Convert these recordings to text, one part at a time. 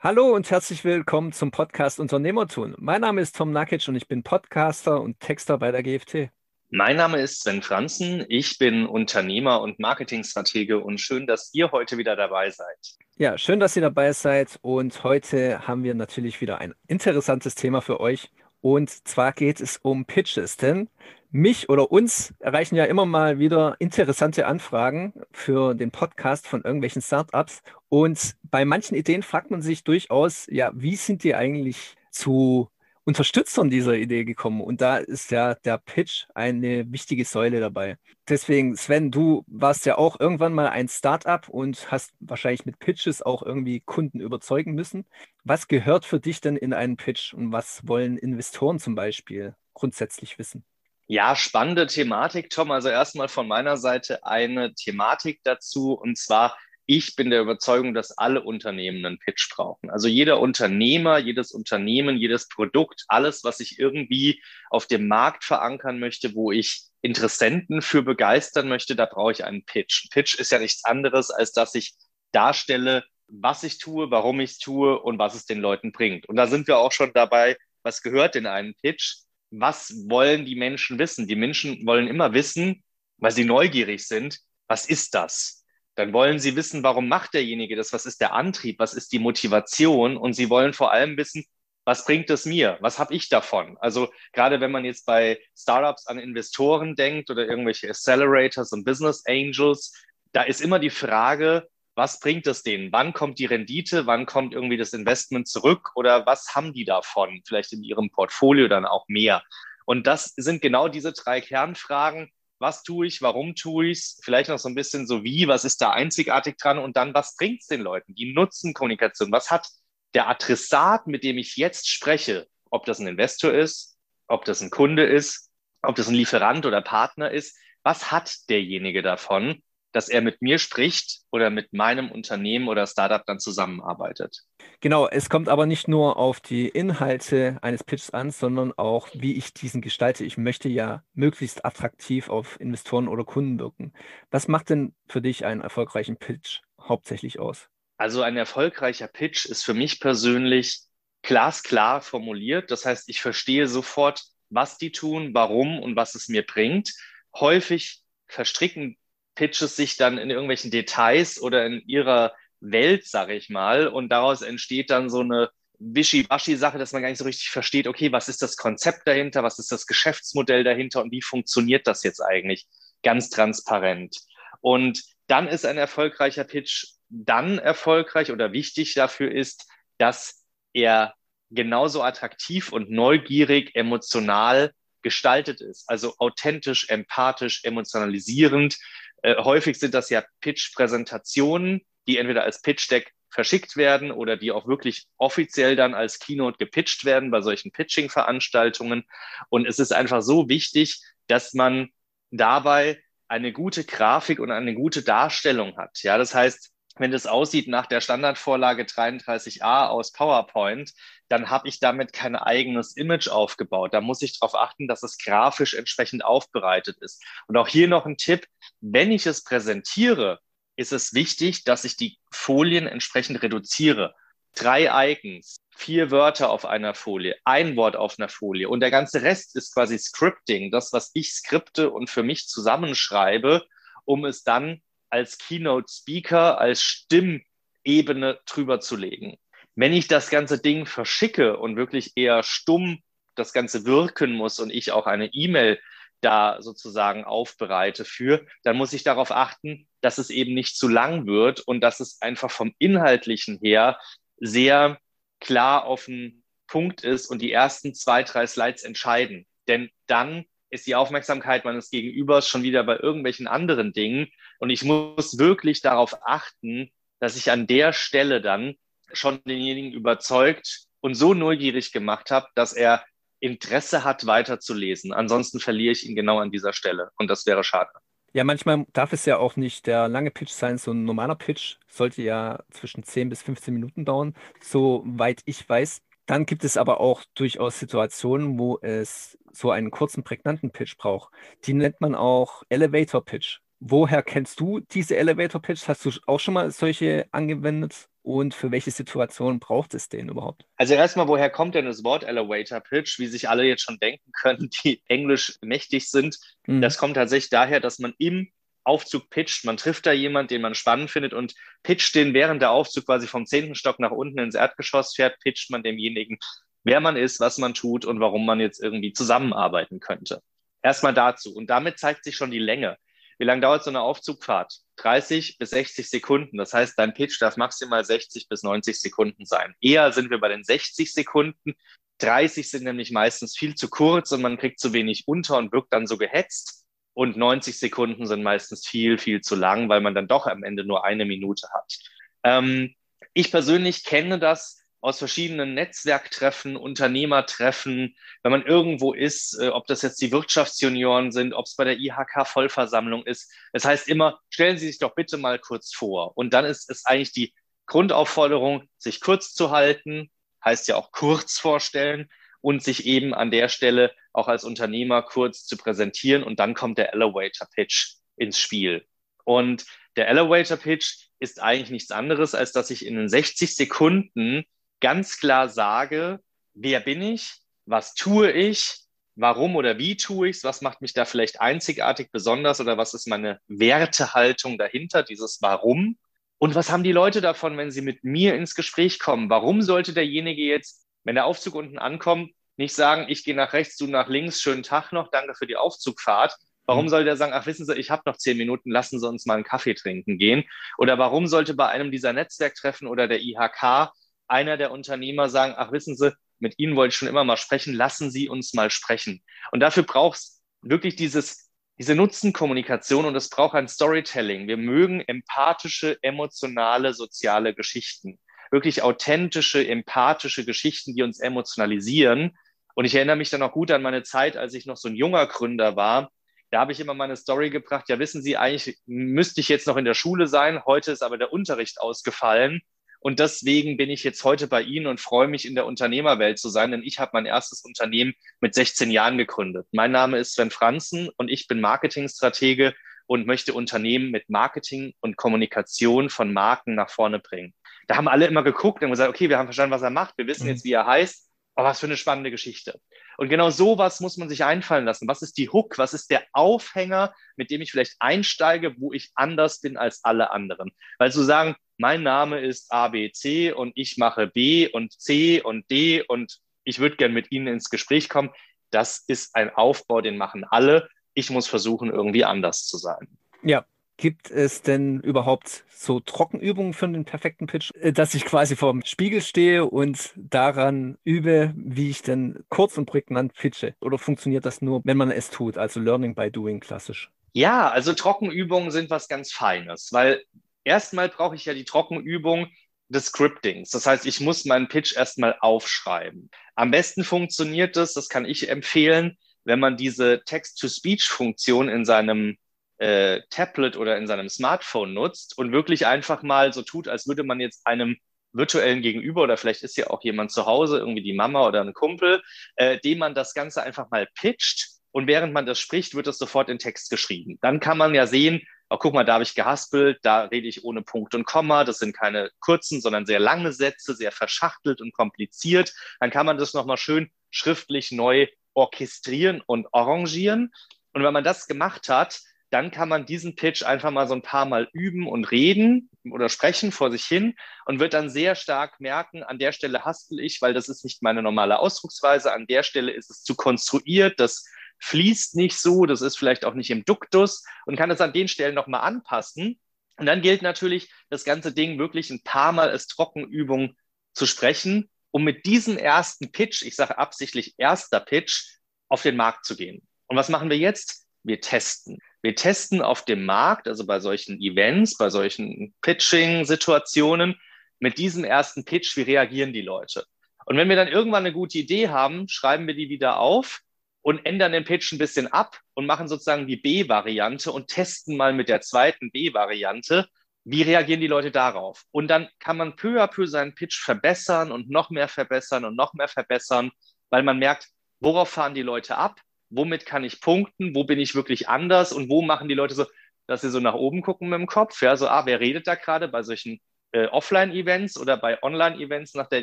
Hallo und herzlich willkommen zum Podcast Unternehmertun. Mein Name ist Tom Nakic und ich bin Podcaster und Texter bei der GFT. Mein Name ist Sven Franzen. Ich bin Unternehmer und Marketingstratege und schön, dass ihr heute wieder dabei seid. Ja, schön, dass ihr dabei seid und heute haben wir natürlich wieder ein interessantes Thema für euch. Und zwar geht es um Pitches, denn mich oder uns erreichen ja immer mal wieder interessante Anfragen für den Podcast von irgendwelchen Startups. Und bei manchen Ideen fragt man sich durchaus, ja, wie sind die eigentlich zu Unterstützern dieser Idee gekommen? Und da ist ja der Pitch eine wichtige Säule dabei. Deswegen, Sven, du warst ja auch irgendwann mal ein Startup und hast wahrscheinlich mit Pitches auch irgendwie Kunden überzeugen müssen. Was gehört für dich denn in einen Pitch und was wollen Investoren zum Beispiel grundsätzlich wissen? Ja, spannende Thematik, Tom. Also erstmal von meiner Seite eine Thematik dazu und zwar ich bin der Überzeugung, dass alle Unternehmen einen Pitch brauchen. Also jeder Unternehmer, jedes Unternehmen, jedes Produkt, alles, was ich irgendwie auf dem Markt verankern möchte, wo ich Interessenten für begeistern möchte, da brauche ich einen Pitch. Pitch ist ja nichts anderes, als dass ich darstelle, was ich tue, warum ich es tue und was es den Leuten bringt. Und da sind wir auch schon dabei, was gehört in einen Pitch? Was wollen die Menschen wissen? Die Menschen wollen immer wissen, weil sie neugierig sind, was ist das? dann wollen sie wissen, warum macht derjenige das, was ist der Antrieb, was ist die Motivation und sie wollen vor allem wissen, was bringt es mir, was habe ich davon? Also gerade wenn man jetzt bei Startups an Investoren denkt oder irgendwelche Accelerators und Business Angels, da ist immer die Frage, was bringt es denen? Wann kommt die Rendite? Wann kommt irgendwie das Investment zurück? Oder was haben die davon? Vielleicht in ihrem Portfolio dann auch mehr. Und das sind genau diese drei Kernfragen, was tue ich, warum tue ich es, vielleicht noch so ein bisschen so wie, was ist da einzigartig dran und dann, was bringt es den Leuten, die nutzen Kommunikation, was hat der Adressat, mit dem ich jetzt spreche, ob das ein Investor ist, ob das ein Kunde ist, ob das ein Lieferant oder Partner ist, was hat derjenige davon, dass er mit mir spricht oder mit meinem Unternehmen oder Startup dann zusammenarbeitet. Genau, es kommt aber nicht nur auf die Inhalte eines Pitches an, sondern auch, wie ich diesen gestalte. Ich möchte ja möglichst attraktiv auf Investoren oder Kunden wirken. Was macht denn für dich einen erfolgreichen Pitch hauptsächlich aus? Also ein erfolgreicher Pitch ist für mich persönlich glasklar formuliert. Das heißt, ich verstehe sofort, was die tun, warum und was es mir bringt. Häufig verstricken Pitches sich dann in irgendwelchen Details oder in ihrer Welt, sage ich mal, und daraus entsteht dann so eine Wischiwaschi-Sache, dass man gar nicht so richtig versteht, okay, was ist das Konzept dahinter, was ist das Geschäftsmodell dahinter? Und wie funktioniert das jetzt eigentlich ganz transparent. Und dann ist ein erfolgreicher Pitch dann erfolgreich oder wichtig dafür ist, dass er genauso attraktiv und neugierig, emotional gestaltet ist, also authentisch, empathisch, emotionalisierend, äh, häufig sind das ja Pitch-Präsentationen, die entweder als Pitch-Deck verschickt werden oder die auch wirklich offiziell dann als Keynote gepitcht werden bei solchen Pitching-Veranstaltungen. Und es ist einfach so wichtig, dass man dabei eine gute Grafik und eine gute Darstellung hat. Ja, das heißt, wenn es aussieht nach der Standardvorlage 33a aus PowerPoint, dann habe ich damit kein eigenes Image aufgebaut. Da muss ich darauf achten, dass es grafisch entsprechend aufbereitet ist. Und auch hier noch ein Tipp, wenn ich es präsentiere, ist es wichtig, dass ich die Folien entsprechend reduziere. Drei Icons, vier Wörter auf einer Folie, ein Wort auf einer Folie und der ganze Rest ist quasi Scripting, das, was ich skripte und für mich zusammenschreibe, um es dann als Keynote Speaker, als Stimmebene drüber zu legen. Wenn ich das ganze Ding verschicke und wirklich eher stumm das Ganze wirken muss und ich auch eine E-Mail da sozusagen aufbereite für, dann muss ich darauf achten, dass es eben nicht zu lang wird und dass es einfach vom Inhaltlichen her sehr klar auf den Punkt ist und die ersten zwei, drei Slides entscheiden. Denn dann ist die Aufmerksamkeit meines Gegenübers schon wieder bei irgendwelchen anderen Dingen. Und ich muss wirklich darauf achten, dass ich an der Stelle dann schon denjenigen überzeugt und so neugierig gemacht habe, dass er Interesse hat, weiterzulesen. Ansonsten verliere ich ihn genau an dieser Stelle. Und das wäre schade. Ja, manchmal darf es ja auch nicht der lange Pitch sein. So ein normaler Pitch sollte ja zwischen 10 bis 15 Minuten dauern, soweit ich weiß. Dann gibt es aber auch durchaus Situationen, wo es so einen kurzen, prägnanten Pitch braucht. Die nennt man auch Elevator Pitch. Woher kennst du diese Elevator Pitch? Hast du auch schon mal solche angewendet? Und für welche Situation braucht es den überhaupt? Also erstmal, woher kommt denn das Wort Elevator Pitch? Wie sich alle jetzt schon denken können, die englisch mächtig sind. Mhm. Das kommt tatsächlich daher, dass man im Aufzug pitcht. Man trifft da jemanden, den man spannend findet und pitcht den, während der Aufzug quasi vom zehnten Stock nach unten ins Erdgeschoss fährt, pitcht man demjenigen, wer man ist, was man tut und warum man jetzt irgendwie zusammenarbeiten könnte. Erstmal dazu. Und damit zeigt sich schon die Länge. Wie lange dauert so eine Aufzugfahrt? 30 bis 60 Sekunden. Das heißt, dein Pitch darf maximal 60 bis 90 Sekunden sein. Eher sind wir bei den 60 Sekunden. 30 sind nämlich meistens viel zu kurz und man kriegt zu wenig unter und wirkt dann so gehetzt. Und 90 Sekunden sind meistens viel, viel zu lang, weil man dann doch am Ende nur eine Minute hat. Ähm, ich persönlich kenne das aus verschiedenen Netzwerktreffen, Unternehmertreffen, wenn man irgendwo ist, äh, ob das jetzt die Wirtschaftsjunioren sind, ob es bei der IHK-Vollversammlung ist. Das heißt immer, stellen Sie sich doch bitte mal kurz vor. Und dann ist es eigentlich die Grundaufforderung, sich kurz zu halten, heißt ja auch kurz vorstellen und sich eben an der Stelle auch als Unternehmer kurz zu präsentieren. Und dann kommt der Elevator Pitch ins Spiel. Und der Elevator Pitch ist eigentlich nichts anderes, als dass ich in den 60 Sekunden ganz klar sage, wer bin ich, was tue ich, warum oder wie tue ich es, was macht mich da vielleicht einzigartig besonders oder was ist meine Wertehaltung dahinter, dieses Warum. Und was haben die Leute davon, wenn sie mit mir ins Gespräch kommen? Warum sollte derjenige jetzt, wenn der Aufzug unten ankommt, nicht sagen, ich gehe nach rechts, du nach links, schönen Tag noch, danke für die Aufzugfahrt. Warum mhm. soll der sagen, ach wissen Sie, ich habe noch zehn Minuten, lassen Sie uns mal einen Kaffee trinken gehen? Oder warum sollte bei einem dieser Netzwerktreffen oder der IHK einer der Unternehmer sagen, ach wissen Sie, mit Ihnen wollte ich schon immer mal sprechen, lassen Sie uns mal sprechen. Und dafür braucht es wirklich dieses, diese Nutzenkommunikation und es braucht ein Storytelling. Wir mögen empathische, emotionale, soziale Geschichten. Wirklich authentische, empathische Geschichten, die uns emotionalisieren. Und ich erinnere mich dann auch gut an meine Zeit, als ich noch so ein junger Gründer war. Da habe ich immer meine Story gebracht. Ja, wissen Sie, eigentlich müsste ich jetzt noch in der Schule sein. Heute ist aber der Unterricht ausgefallen. Und deswegen bin ich jetzt heute bei Ihnen und freue mich, in der Unternehmerwelt zu sein, denn ich habe mein erstes Unternehmen mit 16 Jahren gegründet. Mein Name ist Sven Franzen und ich bin Marketingstratege und möchte Unternehmen mit Marketing und Kommunikation von Marken nach vorne bringen. Da haben alle immer geguckt und gesagt, okay, wir haben verstanden, was er macht, wir wissen mhm. jetzt, wie er heißt, aber was für eine spannende Geschichte. Und genau sowas muss man sich einfallen lassen. Was ist die Hook? Was ist der Aufhänger, mit dem ich vielleicht einsteige, wo ich anders bin als alle anderen? Weil zu sagen, mein Name ist ABC und ich mache B und C und D und ich würde gern mit Ihnen ins Gespräch kommen, das ist ein Aufbau, den machen alle. Ich muss versuchen, irgendwie anders zu sein. Ja, Gibt es denn überhaupt so Trockenübungen für den perfekten Pitch, äh, dass ich quasi vorm Spiegel stehe und daran übe, wie ich denn kurz und prägnant pitche? Oder funktioniert das nur, wenn man es tut, also Learning by Doing klassisch? Ja, also Trockenübungen sind was ganz Feines, weil erstmal brauche ich ja die Trockenübung des Scriptings. Das heißt, ich muss meinen Pitch erstmal aufschreiben. Am besten funktioniert es, das kann ich empfehlen, wenn man diese Text-to-Speech-Funktion in seinem äh, Tablet oder in seinem Smartphone nutzt und wirklich einfach mal so tut, als würde man jetzt einem virtuellen Gegenüber oder vielleicht ist ja auch jemand zu Hause, irgendwie die Mama oder ein Kumpel, äh, dem man das Ganze einfach mal pitcht und während man das spricht, wird das sofort in Text geschrieben. Dann kann man ja sehen, oh, guck mal, da habe ich gehaspelt, da rede ich ohne Punkt und Komma, das sind keine kurzen, sondern sehr lange Sätze, sehr verschachtelt und kompliziert. Dann kann man das nochmal schön schriftlich neu orchestrieren und arrangieren. Und wenn man das gemacht hat, dann kann man diesen Pitch einfach mal so ein paar Mal üben und reden oder sprechen vor sich hin und wird dann sehr stark merken, an der Stelle haspel ich, weil das ist nicht meine normale Ausdrucksweise, an der Stelle ist es zu konstruiert, das fließt nicht so, das ist vielleicht auch nicht im Duktus und kann es an den Stellen nochmal anpassen. Und dann gilt natürlich, das ganze Ding wirklich ein paar Mal als Trockenübung zu sprechen, um mit diesem ersten Pitch, ich sage absichtlich erster Pitch, auf den Markt zu gehen. Und was machen wir jetzt? Wir testen. Wir testen auf dem Markt, also bei solchen Events, bei solchen Pitching-Situationen, mit diesem ersten Pitch, wie reagieren die Leute? Und wenn wir dann irgendwann eine gute Idee haben, schreiben wir die wieder auf und ändern den Pitch ein bisschen ab und machen sozusagen die B-Variante und testen mal mit der zweiten B-Variante, wie reagieren die Leute darauf? Und dann kann man peu à peu seinen Pitch verbessern und noch mehr verbessern und noch mehr verbessern, weil man merkt, worauf fahren die Leute ab? womit kann ich punkten, wo bin ich wirklich anders und wo machen die Leute so, dass sie so nach oben gucken mit dem Kopf, ja, so, ah, wer redet da gerade bei solchen äh, Offline-Events oder bei Online-Events nach der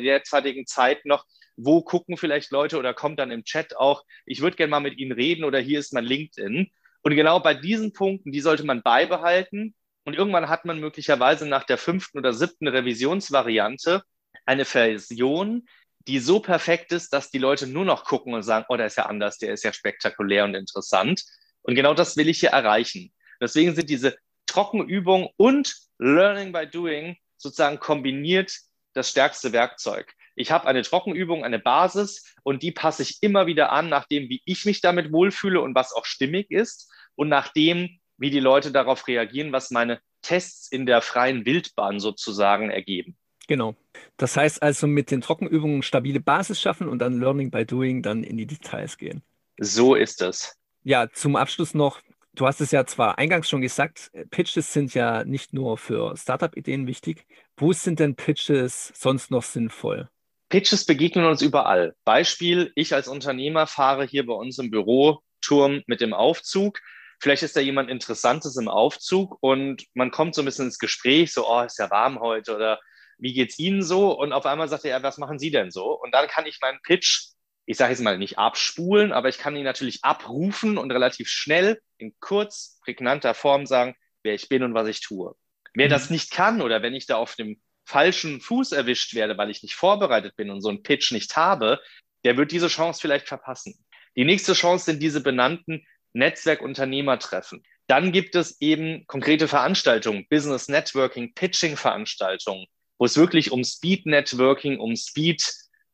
derzeitigen Zeit noch, wo gucken vielleicht Leute oder kommt dann im Chat auch, ich würde gerne mal mit Ihnen reden oder hier ist mein LinkedIn. Und genau bei diesen Punkten, die sollte man beibehalten. Und irgendwann hat man möglicherweise nach der fünften oder siebten Revisionsvariante eine Version, die so perfekt ist, dass die Leute nur noch gucken und sagen, oh, der ist ja anders, der ist ja spektakulär und interessant. Und genau das will ich hier erreichen. Deswegen sind diese Trockenübungen und Learning by Doing sozusagen kombiniert das stärkste Werkzeug. Ich habe eine Trockenübung, eine Basis und die passe ich immer wieder an, nachdem, wie ich mich damit wohlfühle und was auch stimmig ist und nachdem, wie die Leute darauf reagieren, was meine Tests in der freien Wildbahn sozusagen ergeben. Genau. Das heißt also mit den Trockenübungen stabile Basis schaffen und dann Learning by Doing dann in die Details gehen. So ist es. Ja, zum Abschluss noch, du hast es ja zwar eingangs schon gesagt, Pitches sind ja nicht nur für Startup-Ideen wichtig. Wo sind denn Pitches sonst noch sinnvoll? Pitches begegnen uns überall. Beispiel, ich als Unternehmer fahre hier bei uns im Büroturm mit dem Aufzug. Vielleicht ist da jemand Interessantes im Aufzug und man kommt so ein bisschen ins Gespräch, so, oh, ist ja warm heute oder wie geht's Ihnen so? Und auf einmal sagt er, ja, was machen Sie denn so? Und dann kann ich meinen Pitch, ich sage jetzt mal nicht abspulen, aber ich kann ihn natürlich abrufen und relativ schnell in kurz, prägnanter Form sagen, wer ich bin und was ich tue. Wer mhm. das nicht kann oder wenn ich da auf dem falschen Fuß erwischt werde, weil ich nicht vorbereitet bin und so einen Pitch nicht habe, der wird diese Chance vielleicht verpassen. Die nächste Chance sind diese benannten Netzwerkunternehmertreffen. Dann gibt es eben konkrete Veranstaltungen, Business Networking, Pitching-Veranstaltungen, wo es wirklich um Speed Networking, um Speed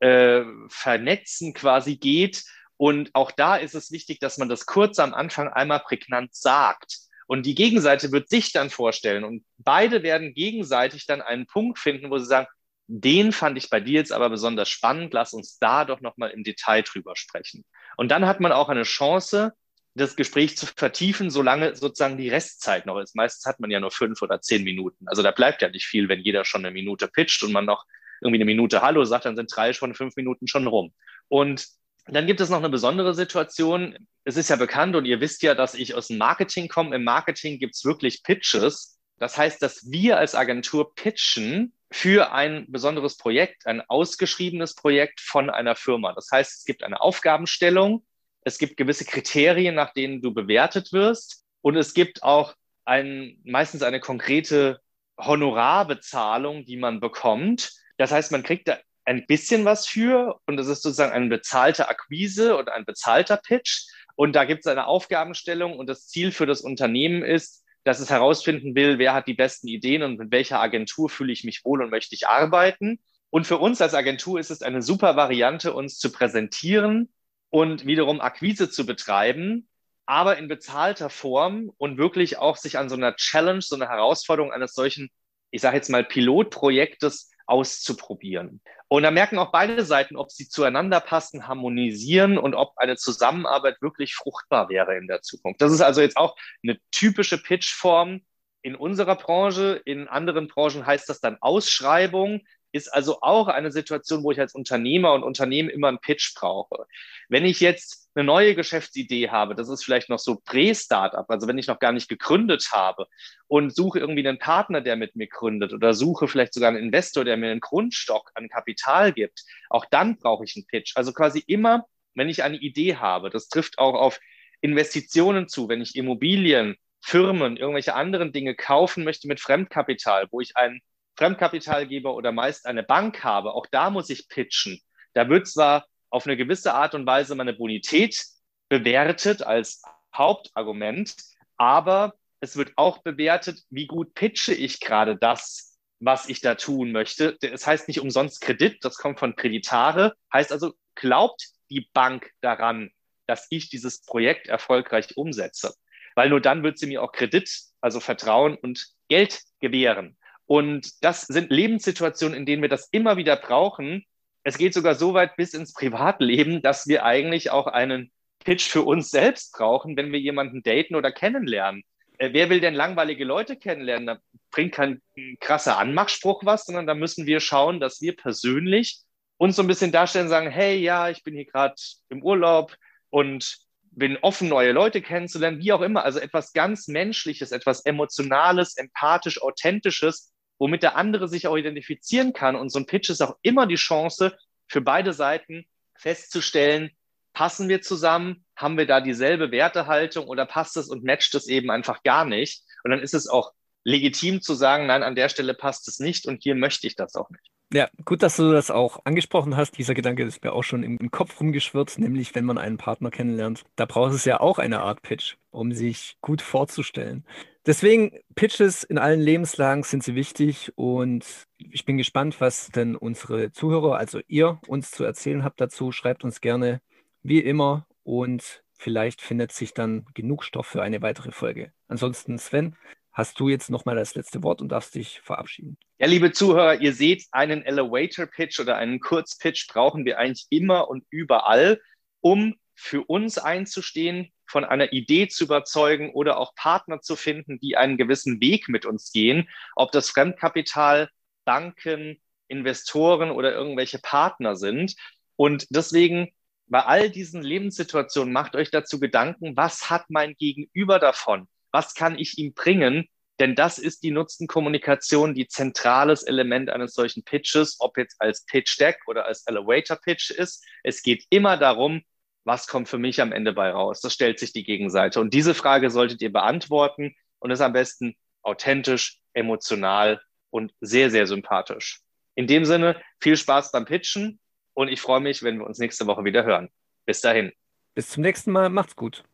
äh, Vernetzen quasi geht. Und auch da ist es wichtig, dass man das kurz am Anfang einmal prägnant sagt. Und die Gegenseite wird sich dann vorstellen und beide werden gegenseitig dann einen Punkt finden, wo sie sagen, den fand ich bei dir jetzt aber besonders spannend, lass uns da doch nochmal im Detail drüber sprechen. Und dann hat man auch eine Chance, das Gespräch zu vertiefen, solange sozusagen die Restzeit noch ist. Meistens hat man ja nur fünf oder zehn Minuten. Also da bleibt ja nicht viel, wenn jeder schon eine Minute pitcht und man noch irgendwie eine Minute Hallo sagt, dann sind drei von fünf Minuten schon rum. Und dann gibt es noch eine besondere Situation. Es ist ja bekannt und ihr wisst ja, dass ich aus dem Marketing komme. Im Marketing gibt es wirklich Pitches. Das heißt, dass wir als Agentur pitchen für ein besonderes Projekt, ein ausgeschriebenes Projekt von einer Firma. Das heißt, es gibt eine Aufgabenstellung es gibt gewisse Kriterien, nach denen du bewertet wirst. Und es gibt auch ein, meistens eine konkrete Honorarbezahlung, die man bekommt. Das heißt, man kriegt da ein bisschen was für und es ist sozusagen eine bezahlte Akquise oder ein bezahlter Pitch. Und da gibt es eine Aufgabenstellung und das Ziel für das Unternehmen ist, dass es herausfinden will, wer hat die besten Ideen und mit welcher Agentur fühle ich mich wohl und möchte ich arbeiten. Und für uns als Agentur ist es eine super Variante, uns zu präsentieren und wiederum Akquise zu betreiben, aber in bezahlter Form und wirklich auch sich an so einer Challenge, so einer Herausforderung eines solchen, ich sage jetzt mal, Pilotprojektes auszuprobieren. Und da merken auch beide Seiten, ob sie zueinander passen, harmonisieren und ob eine Zusammenarbeit wirklich fruchtbar wäre in der Zukunft. Das ist also jetzt auch eine typische Pitchform in unserer Branche. In anderen Branchen heißt das dann Ausschreibung ist also auch eine Situation, wo ich als Unternehmer und Unternehmen immer einen Pitch brauche. Wenn ich jetzt eine neue Geschäftsidee habe, das ist vielleicht noch so Prä-Startup, also wenn ich noch gar nicht gegründet habe und suche irgendwie einen Partner, der mit mir gründet oder suche vielleicht sogar einen Investor, der mir einen Grundstock an Kapital gibt, auch dann brauche ich einen Pitch. Also quasi immer, wenn ich eine Idee habe, das trifft auch auf Investitionen zu, wenn ich Immobilien, Firmen, irgendwelche anderen Dinge kaufen möchte mit Fremdkapital, wo ich einen Fremdkapitalgeber oder meist eine Bank habe, auch da muss ich pitchen. Da wird zwar auf eine gewisse Art und Weise meine Bonität bewertet als Hauptargument, aber es wird auch bewertet, wie gut pitche ich gerade das, was ich da tun möchte. Es heißt nicht umsonst Kredit, das kommt von Kreditare, heißt also, glaubt die Bank daran, dass ich dieses Projekt erfolgreich umsetze. Weil nur dann wird sie mir auch Kredit, also Vertrauen und Geld gewähren. Und das sind Lebenssituationen, in denen wir das immer wieder brauchen. Es geht sogar so weit bis ins Privatleben, dass wir eigentlich auch einen Pitch für uns selbst brauchen, wenn wir jemanden daten oder kennenlernen. Äh, wer will denn langweilige Leute kennenlernen? Da bringt kein krasser Anmachspruch was, sondern da müssen wir schauen, dass wir persönlich uns so ein bisschen darstellen, sagen, hey, ja, ich bin hier gerade im Urlaub und bin offen, neue Leute kennenzulernen, wie auch immer. Also etwas ganz Menschliches, etwas Emotionales, Empathisch, Authentisches, womit der andere sich auch identifizieren kann. Und so ein Pitch ist auch immer die Chance für beide Seiten festzustellen, passen wir zusammen, haben wir da dieselbe Wertehaltung oder passt es und matcht es eben einfach gar nicht. Und dann ist es auch legitim zu sagen, nein, an der Stelle passt es nicht und hier möchte ich das auch nicht. Ja, gut, dass du das auch angesprochen hast. Dieser Gedanke ist mir auch schon im, Kopf rumgeschwirrt, nämlich wenn man einen Partner kennenlernt. Da braucht es ja auch eine Art Pitch, um sich gut vorzustellen. Deswegen, Pitches in allen Lebenslagen sind sie wichtig und ich bin gespannt, was denn unsere Zuhörer, also ihr, uns zu erzählen habt dazu. Schreibt uns gerne, wie immer, und vielleicht findet sich dann genug Stoff für eine weitere Folge. Ansonsten, Sven, hast du jetzt nochmal das letzte Wort und darfst dich verabschieden. Ja, liebe Zuhörer, ihr seht, einen Elevator-Pitch oder einen Kurzpitch brauchen wir eigentlich immer und überall, um für uns einzustehen, von einer Idee zu überzeugen oder auch Partner zu finden, die einen gewissen Weg mit uns gehen, ob das Fremdkapital, Banken, Investoren oder irgendwelche Partner sind. Und deswegen bei all diesen Lebenssituationen macht euch dazu Gedanken, was hat mein Gegenüber davon? Was kann ich ihm bringen? Denn das ist die Nutzenkommunikation, die zentrales Element eines solchen Pitches, ob jetzt als Pitch Deck oder als Elevator Pitch ist. Es geht immer darum, was kommt für mich am Ende bei raus? Das stellt sich die Gegenseite. Und diese Frage solltet ihr beantworten und ist am besten authentisch, emotional und sehr, sehr sympathisch. In dem Sinne, viel Spaß beim Pitchen und ich freue mich, wenn wir uns nächste Woche wieder hören. Bis dahin. Bis zum nächsten Mal. Macht's gut.